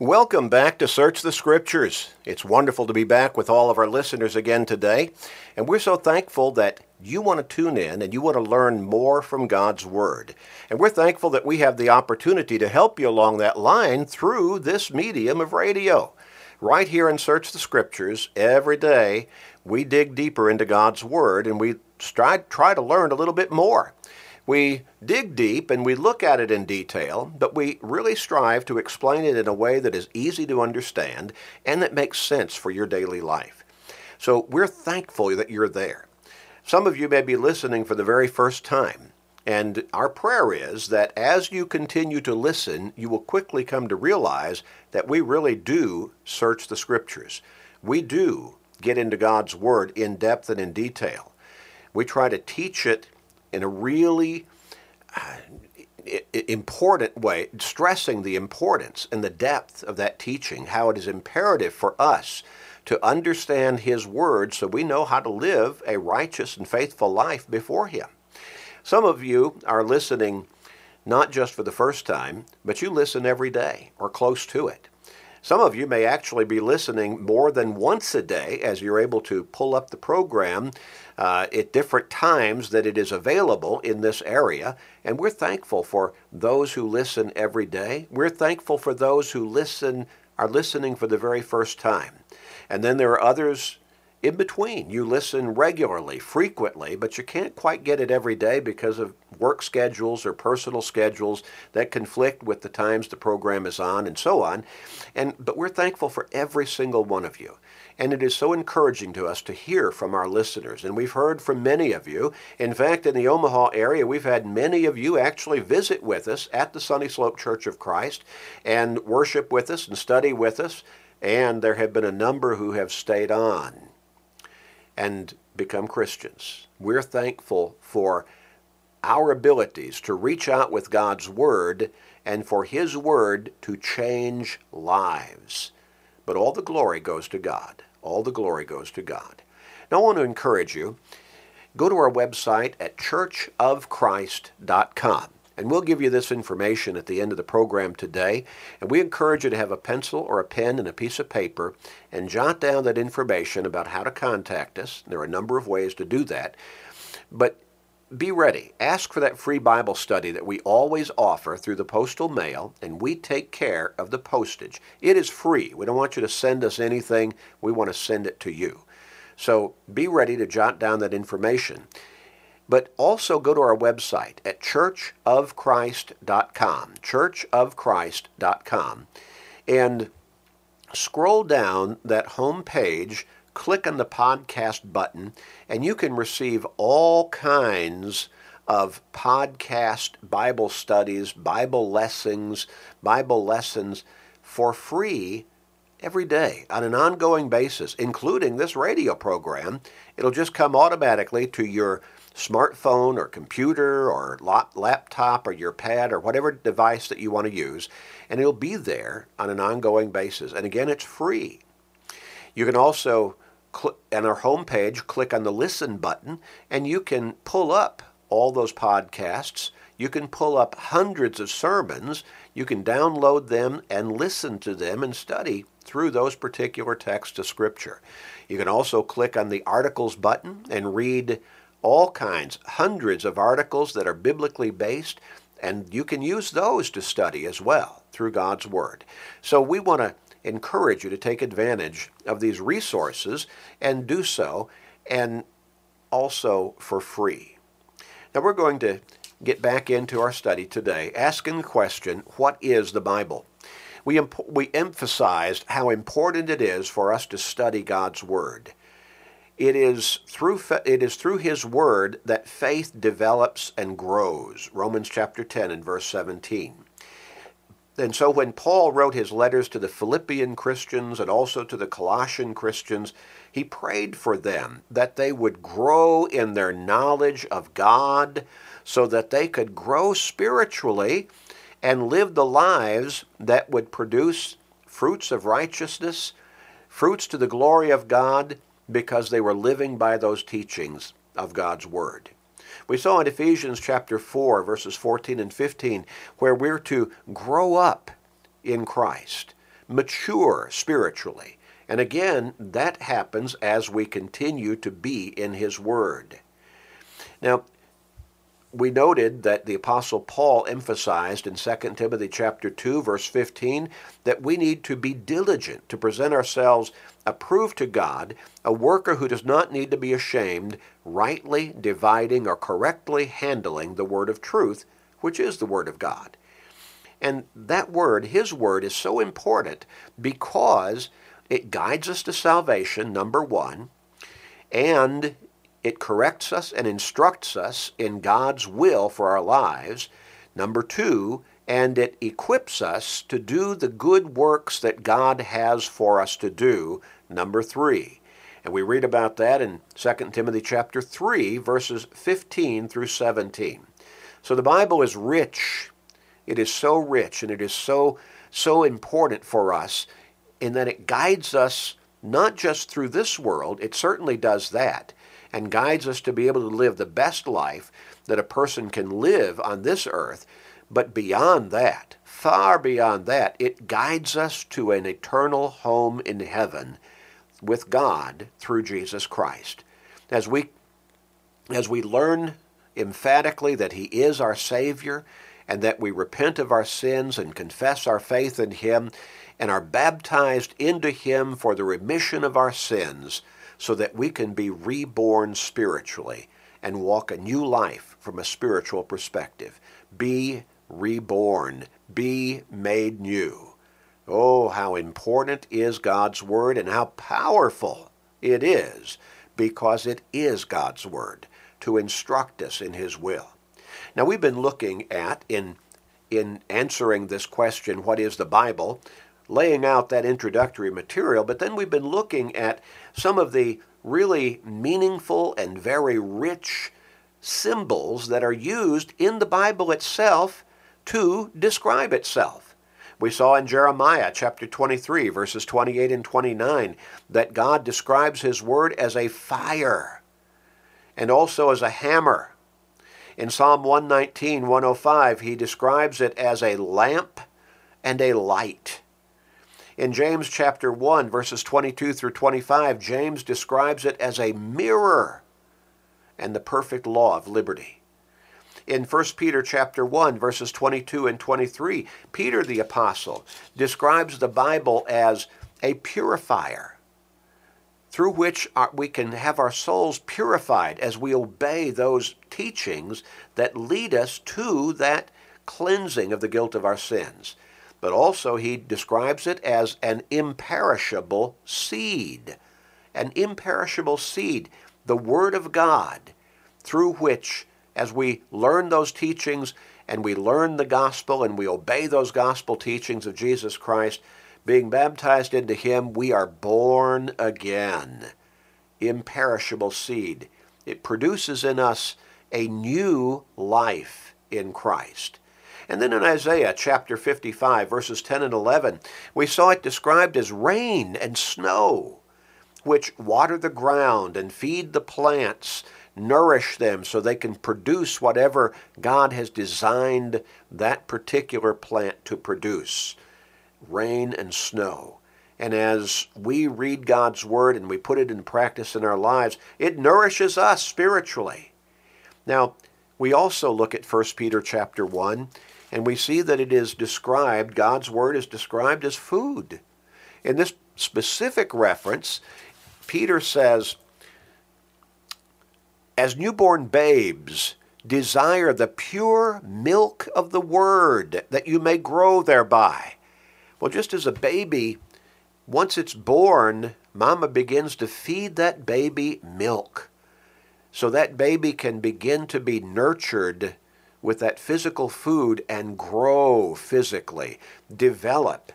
Welcome back to Search the Scriptures. It's wonderful to be back with all of our listeners again today, and we're so thankful that you want to tune in and you want to learn more from God's Word. And we're thankful that we have the opportunity to help you along that line through this medium of radio. Right here in Search the Scriptures, every day we dig deeper into God's Word and we try, to learn a little bit more. We dig deep and we look at it in detail, but we really strive to explain it in a way that is easy to understand and that makes sense for your daily life. So we're thankful that you're there. Some of you may be listening for the very first time, and our prayer is that as you continue to listen, you will quickly come to realize that we really do search the Scriptures. We do get into God's Word in depth and in detail. We try to teach it in a really uh, important way, stressing the importance and the depth of that teaching, how it is imperative for us to understand His Word so we know how to live a righteous and faithful life before Him. Some of you are listening not just for the first time, but you listen every day or close to it. Some of you may actually be listening more than once a day as you're able to pull up the program uh, at different times that it is available in this area. And we're thankful for those who listen every day. We're thankful for those who listen are listening for the very first time. And then there are others in between. You listen regularly, frequently, but you can't quite get it every day because of work schedules or personal schedules that conflict with the times the program is on and so on. And but we're thankful for every single one of you. And it is so encouraging to us to hear from our listeners. And we've heard from many of you. In fact, in the Omaha area, we've had many of you actually visit with us at the Sunny Slope Church of Christ and worship with us and study with us. And there have been a number who have stayed on and become Christians. We're thankful for our abilities to reach out with God's Word and for His Word to change lives. But all the glory goes to God. All the glory goes to God. Now, I want to encourage you go to our website at churchofchrist.com. And we'll give you this information at the end of the program today. And we encourage you to have a pencil or a pen and a piece of paper and jot down that information about how to contact us. There are a number of ways to do that. But be ready. Ask for that free Bible study that we always offer through the postal mail, and we take care of the postage. It is free. We don't want you to send us anything, we want to send it to you. So be ready to jot down that information. But also go to our website at churchofchrist.com, churchofchrist.com, and scroll down that home page, click on the podcast button, and you can receive all kinds of podcast Bible studies, Bible lessons, Bible lessons for free every day on an ongoing basis, including this radio program. It'll just come automatically to your smartphone or computer or laptop or your pad or whatever device that you want to use, and it'll be there on an ongoing basis. And again, it's free. You can also, on our homepage, click on the listen button, and you can pull up all those podcasts. You can pull up hundreds of sermons. You can download them and listen to them and study through those particular texts of Scripture. You can also click on the articles button and read all kinds, hundreds of articles that are biblically based, and you can use those to study as well through God's Word. So we want to encourage you to take advantage of these resources and do so, and also for free. Now we're going to get back into our study today, asking the question what is the Bible? We, we emphasized how important it is for us to study God's Word. It is through it is through his word that faith develops and grows. Romans chapter 10 and verse 17. And so when Paul wrote his letters to the Philippian Christians and also to the Colossian Christians, he prayed for them that they would grow in their knowledge of God so that they could grow spiritually and live the lives that would produce fruits of righteousness, fruits to the glory of God, because they were living by those teachings of God's Word. We saw in Ephesians chapter 4, verses 14 and 15, where we're to grow up in Christ, mature spiritually. And again, that happens as we continue to be in His Word. Now, we noted that the apostle Paul emphasized in 2 Timothy chapter 2 verse 15 that we need to be diligent to present ourselves approved to God, a worker who does not need to be ashamed, rightly dividing or correctly handling the word of truth, which is the word of God. And that word, his word, is so important because it guides us to salvation, number one, and it corrects us and instructs us in God's will for our lives. Number two, and it equips us to do the good works that God has for us to do. Number three. And we read about that in 2 Timothy chapter 3, verses 15 through 17. So the Bible is rich. It is so rich and it is so so important for us in that it guides us not just through this world, it certainly does that, and guides us to be able to live the best life that a person can live on this earth. But beyond that, far beyond that, it guides us to an eternal home in heaven with God through Jesus Christ. As we as we learn emphatically that he is our savior and that we repent of our sins and confess our faith in him and are baptized into him for the remission of our sins, so that we can be reborn spiritually and walk a new life from a spiritual perspective. Be reborn, be made new. Oh, how important is God's Word and how powerful it is because it is God's Word to instruct us in His will. Now, we've been looking at, in, in answering this question, what is the Bible? Laying out that introductory material, but then we've been looking at some of the really meaningful and very rich symbols that are used in the Bible itself to describe itself. We saw in Jeremiah chapter 23, verses 28 and 29, that God describes His Word as a fire and also as a hammer. In Psalm 119, 105, He describes it as a lamp and a light. In James chapter 1, verses 22 through 25, James describes it as a mirror and the perfect law of liberty. In 1 Peter chapter 1, verses 22 and 23, Peter the apostle describes the Bible as a purifier through which we can have our souls purified as we obey those teachings that lead us to that cleansing of the guilt of our sins but also he describes it as an imperishable seed. An imperishable seed, the Word of God, through which, as we learn those teachings and we learn the gospel and we obey those gospel teachings of Jesus Christ, being baptized into Him, we are born again. Imperishable seed. It produces in us a new life in Christ. And then in Isaiah chapter 55, verses 10 and 11, we saw it described as rain and snow, which water the ground and feed the plants, nourish them so they can produce whatever God has designed that particular plant to produce rain and snow. And as we read God's Word and we put it in practice in our lives, it nourishes us spiritually. Now, we also look at 1 Peter chapter 1 and we see that it is described, God's Word is described as food. In this specific reference, Peter says, As newborn babes, desire the pure milk of the Word, that you may grow thereby. Well, just as a baby, once it's born, mama begins to feed that baby milk. So that baby can begin to be nurtured with that physical food and grow physically, develop.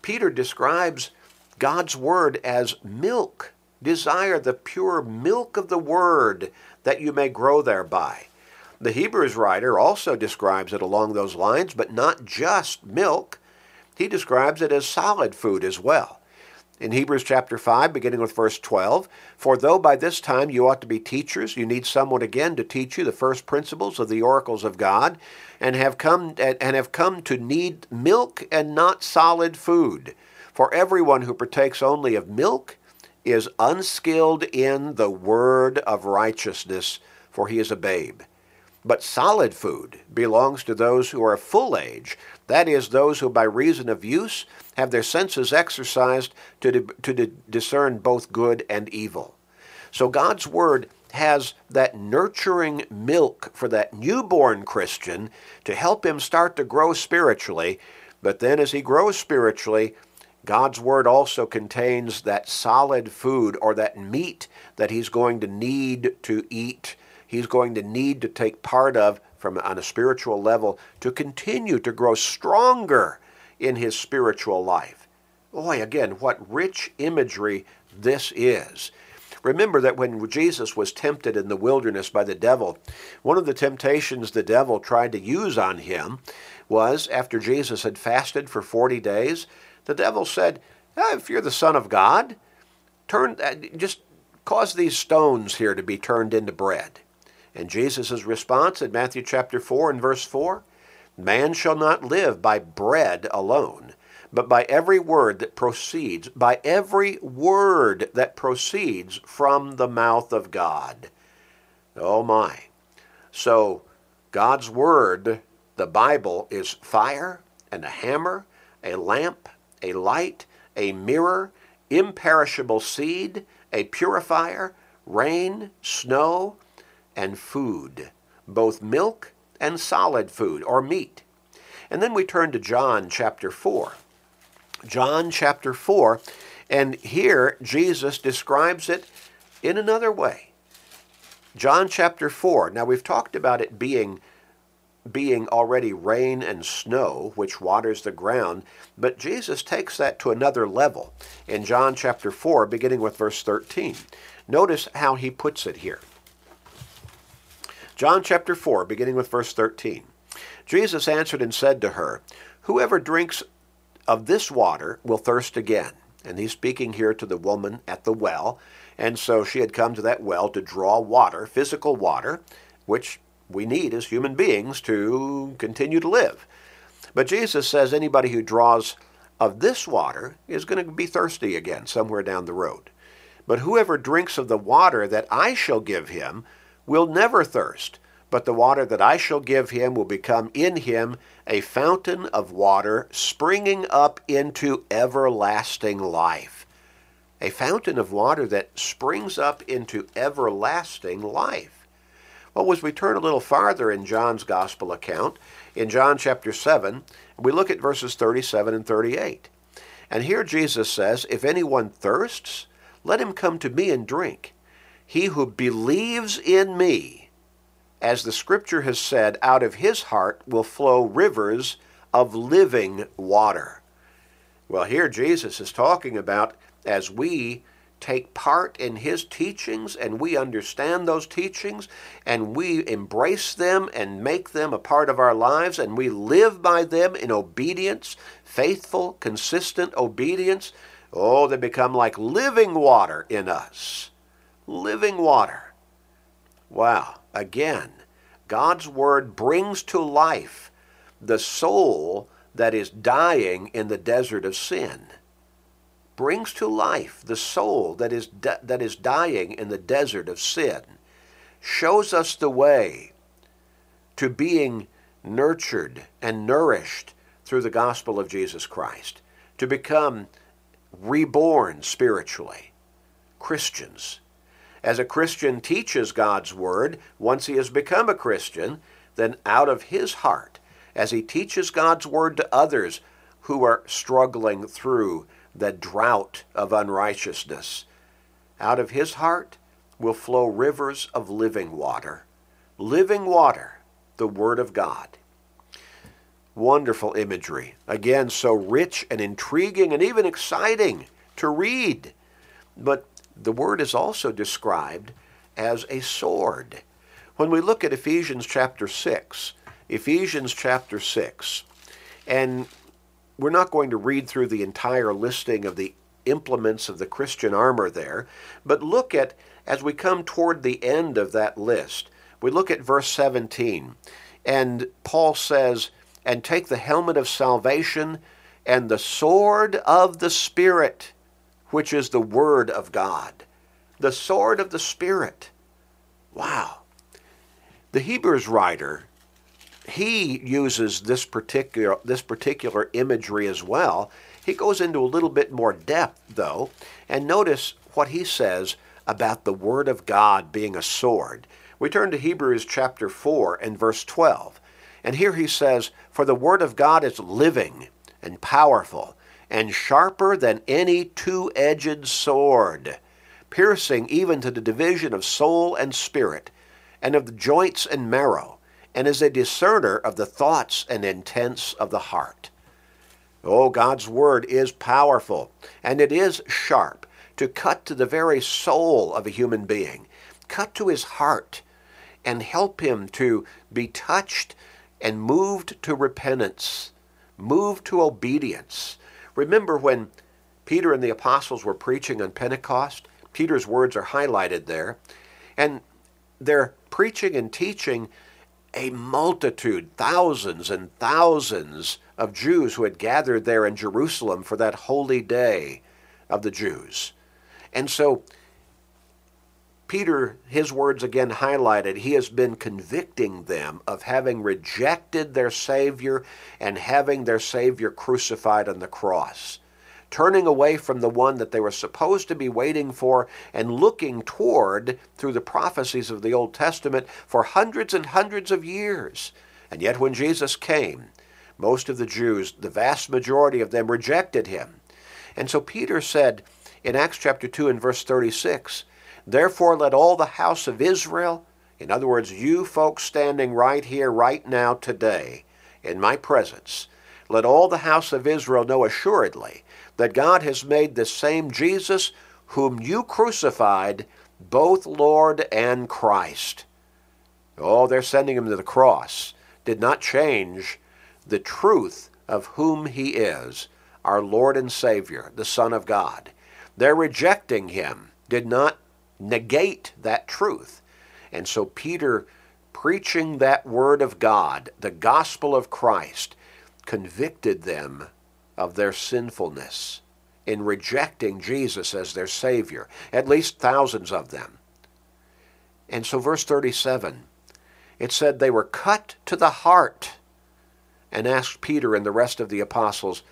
Peter describes God's word as milk. Desire the pure milk of the word that you may grow thereby. The Hebrews writer also describes it along those lines, but not just milk. He describes it as solid food as well in Hebrews chapter 5, beginning with verse 12. For though by this time you ought to be teachers, you need someone again to teach you the first principles of the oracles of God, and have come and have come to need milk and not solid food. For everyone who partakes only of milk is unskilled in the word of righteousness, for he is a babe. But solid food belongs to those who are full age, that is, those who by reason of use have their senses exercised to, to discern both good and evil. So God's Word has that nurturing milk for that newborn Christian to help him start to grow spiritually. But then, as he grows spiritually, God's Word also contains that solid food or that meat that he's going to need to eat, he's going to need to take part of from on a spiritual level to continue to grow stronger in his spiritual life. Boy, again, what rich imagery this is. Remember that when Jesus was tempted in the wilderness by the devil, one of the temptations the devil tried to use on him was after Jesus had fasted for 40 days, the devil said, oh, If you're the Son of God, turn, uh, just cause these stones here to be turned into bread. And Jesus' response in Matthew chapter 4 and verse 4 Man shall not live by bread alone, but by every word that proceeds, by every word that proceeds from the mouth of God. Oh my. So, God's Word, the Bible, is fire and a hammer, a lamp, a light, a mirror, imperishable seed, a purifier, rain, snow, and food, both milk and solid food or meat. And then we turn to John chapter 4. John chapter 4, and here Jesus describes it in another way. John chapter 4. Now we've talked about it being being already rain and snow, which waters the ground, but Jesus takes that to another level in John chapter 4, beginning with verse 13. Notice how he puts it here. John chapter 4, beginning with verse 13. Jesus answered and said to her, Whoever drinks of this water will thirst again. And he's speaking here to the woman at the well. And so she had come to that well to draw water, physical water, which we need as human beings to continue to live. But Jesus says anybody who draws of this water is going to be thirsty again somewhere down the road. But whoever drinks of the water that I shall give him will never thirst, but the water that I shall give him will become in him a fountain of water springing up into everlasting life. A fountain of water that springs up into everlasting life. Well, as we turn a little farther in John's Gospel account, in John chapter 7, we look at verses 37 and 38. And here Jesus says, If anyone thirsts, let him come to me and drink. He who believes in me, as the scripture has said, out of his heart will flow rivers of living water. Well, here Jesus is talking about as we take part in his teachings and we understand those teachings and we embrace them and make them a part of our lives and we live by them in obedience, faithful, consistent obedience, oh, they become like living water in us living water. Wow. Again, God's Word brings to life the soul that is dying in the desert of sin. Brings to life the soul that is, that is dying in the desert of sin. Shows us the way to being nurtured and nourished through the gospel of Jesus Christ, to become reborn spiritually, Christians as a Christian teaches God's Word, once he has become a Christian, then out of his heart, as he teaches God's Word to others who are struggling through the drought of unrighteousness, out of his heart will flow rivers of living water. Living water, the Word of God. Wonderful imagery. Again, so rich and intriguing and even exciting to read. But the word is also described as a sword. When we look at Ephesians chapter 6, Ephesians chapter 6, and we're not going to read through the entire listing of the implements of the Christian armor there, but look at, as we come toward the end of that list, we look at verse 17, and Paul says, And take the helmet of salvation and the sword of the Spirit, which is the Word of God. The sword of the Spirit. Wow. The Hebrews writer, he uses this particular, this particular imagery as well. He goes into a little bit more depth, though, and notice what he says about the Word of God being a sword. We turn to Hebrews chapter 4 and verse 12. And here he says, For the Word of God is living and powerful and sharper than any two edged sword, piercing even to the division of soul and spirit, and of the joints and marrow, and is a discerner of the thoughts and intents of the heart. Oh, God's Word is powerful, and it is sharp to cut to the very soul of a human being, cut to his heart, and help him to be touched and moved to repentance, moved to obedience. Remember when Peter and the apostles were preaching on Pentecost? Peter's words are highlighted there. And they're preaching and teaching a multitude, thousands and thousands of Jews who had gathered there in Jerusalem for that holy day of the Jews. And so, Peter, his words again highlighted, he has been convicting them of having rejected their Savior and having their Savior crucified on the cross turning away from the one that they were supposed to be waiting for and looking toward through the prophecies of the Old Testament for hundreds and hundreds of years. And yet, when Jesus came, most of the Jews, the vast majority of them, rejected him. And so Peter said in Acts chapter 2 and verse 36 Therefore, let all the house of Israel, in other words, you folks standing right here, right now, today, in my presence, let all the house of Israel know assuredly that God has made the same Jesus whom you crucified both Lord and Christ. Oh, they're sending him to the cross. Did not change the truth of whom he is, our Lord and Savior, the Son of God. Their rejecting him did not negate that truth. And so Peter, preaching that word of God, the gospel of Christ, convicted them of their sinfulness in rejecting Jesus as their Savior, at least thousands of them. And so, verse 37, it said they were cut to the heart and asked Peter and the rest of the apostles,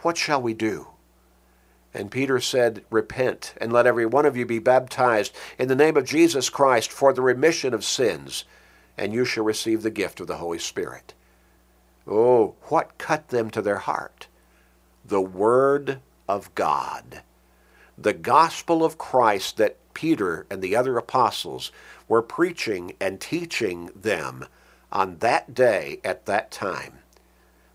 What shall we do? And Peter said, Repent, and let every one of you be baptized in the name of Jesus Christ for the remission of sins, and you shall receive the gift of the Holy Spirit. Oh, what cut them to their heart? the Word of God. The gospel of Christ that Peter and the other apostles were preaching and teaching them on that day at that time.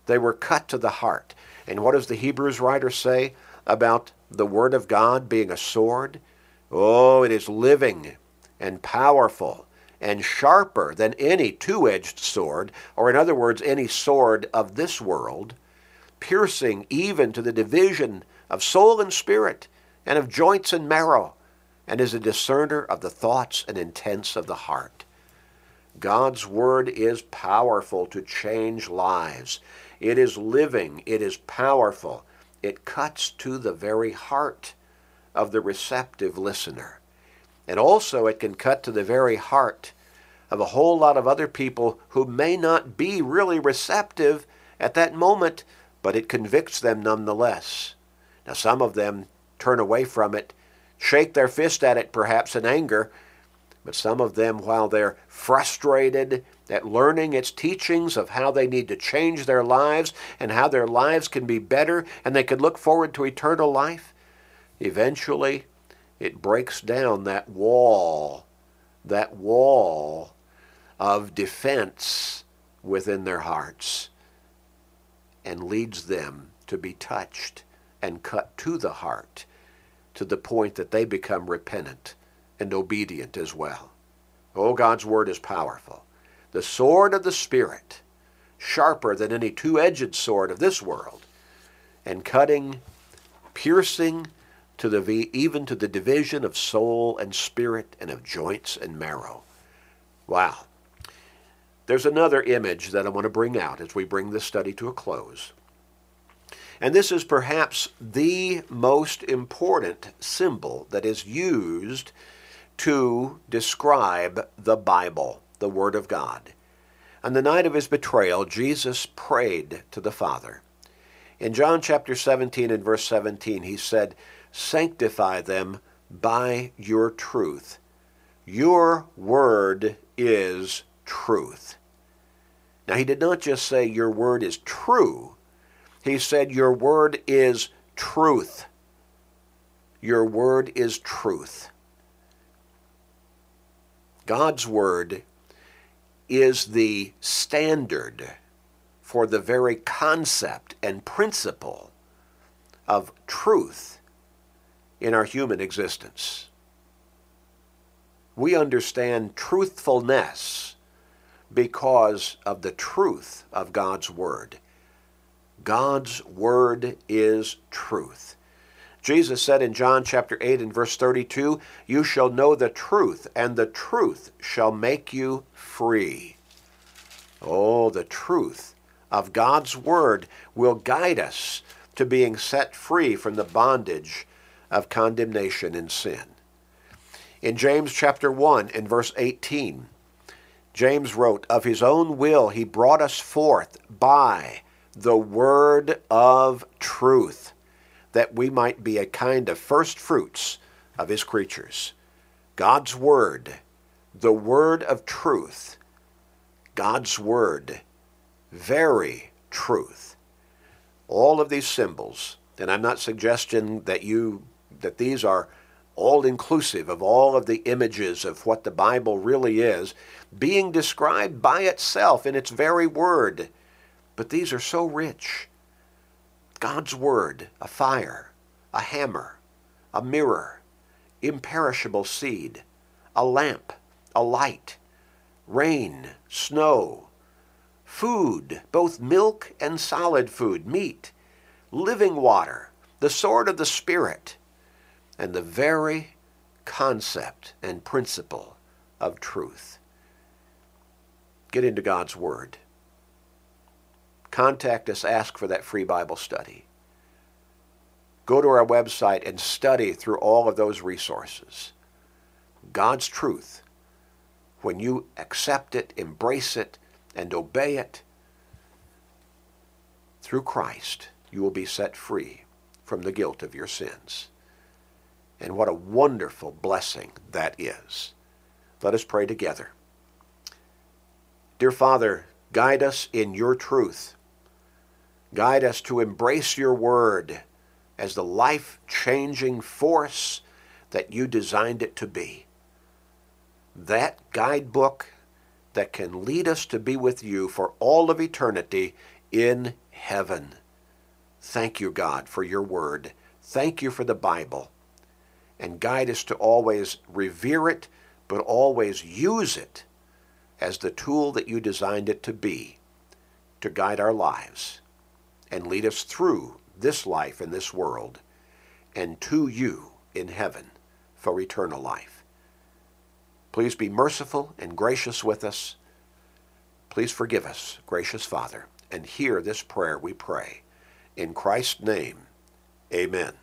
They were cut to the heart. And what does the Hebrews writer say about the Word of God being a sword? Oh, it is living and powerful and sharper than any two edged sword, or in other words, any sword of this world piercing even to the division of soul and spirit, and of joints and marrow, and is a discerner of the thoughts and intents of the heart. God's Word is powerful to change lives. It is living, it is powerful. It cuts to the very heart of the receptive listener. And also, it can cut to the very heart of a whole lot of other people who may not be really receptive at that moment, but it convicts them nonetheless. Now, some of them turn away from it, shake their fist at it perhaps in anger, but some of them, while they're frustrated at learning its teachings of how they need to change their lives and how their lives can be better and they can look forward to eternal life, eventually it breaks down that wall, that wall of defense within their hearts and leads them to be touched and cut to the heart to the point that they become repentant and obedient as well. Oh, God's Word is powerful. The sword of the Spirit, sharper than any two edged sword of this world, and cutting, piercing to the even to the division of soul and spirit and of joints and marrow. Wow. There's another image that I want to bring out as we bring this study to a close. And this is perhaps the most important symbol that is used to describe the Bible, the Word of God. On the night of his betrayal, Jesus prayed to the Father. In John chapter 17 and verse 17, he said, Sanctify them by your truth. Your word is truth. Now, he did not just say, Your word is true. He said, Your word is truth. Your word is truth. God's word is the standard for the very concept and principle of truth in our human existence. We understand truthfulness because of the truth of God's Word. God's Word is truth. Jesus said in John chapter 8 and verse 32, You shall know the truth, and the truth shall make you free. Oh, the truth of God's Word will guide us to being set free from the bondage of condemnation and sin. In James chapter 1 and verse 18, James wrote, Of his own will he brought us forth by the word of truth, that we might be a kind of first fruits of his creatures. God's word, the word of truth, God's word, very truth. All of these symbols, and I'm not suggesting that you that these are all inclusive of all of the images of what the Bible really is, being described by itself in its very word. But these are so rich. God's word, a fire, a hammer, a mirror, imperishable seed, a lamp, a light, rain, snow, food, both milk and solid food, meat, living water, the sword of the Spirit, and the very concept and principle of truth. Get into God's Word. Contact us, ask for that free Bible study. Go to our website and study through all of those resources. God's truth, when you accept it, embrace it, and obey it, through Christ, you will be set free from the guilt of your sins. And what a wonderful blessing that is. Let us pray together. Dear Father, guide us in your truth. Guide us to embrace your word as the life changing force that you designed it to be. That guidebook that can lead us to be with you for all of eternity in heaven. Thank you, God, for your word. Thank you for the Bible and guide us to always revere it, but always use it as the tool that you designed it to be to guide our lives and lead us through this life in this world and to you in heaven for eternal life. Please be merciful and gracious with us. Please forgive us, gracious Father, and hear this prayer we pray. In Christ's name, amen.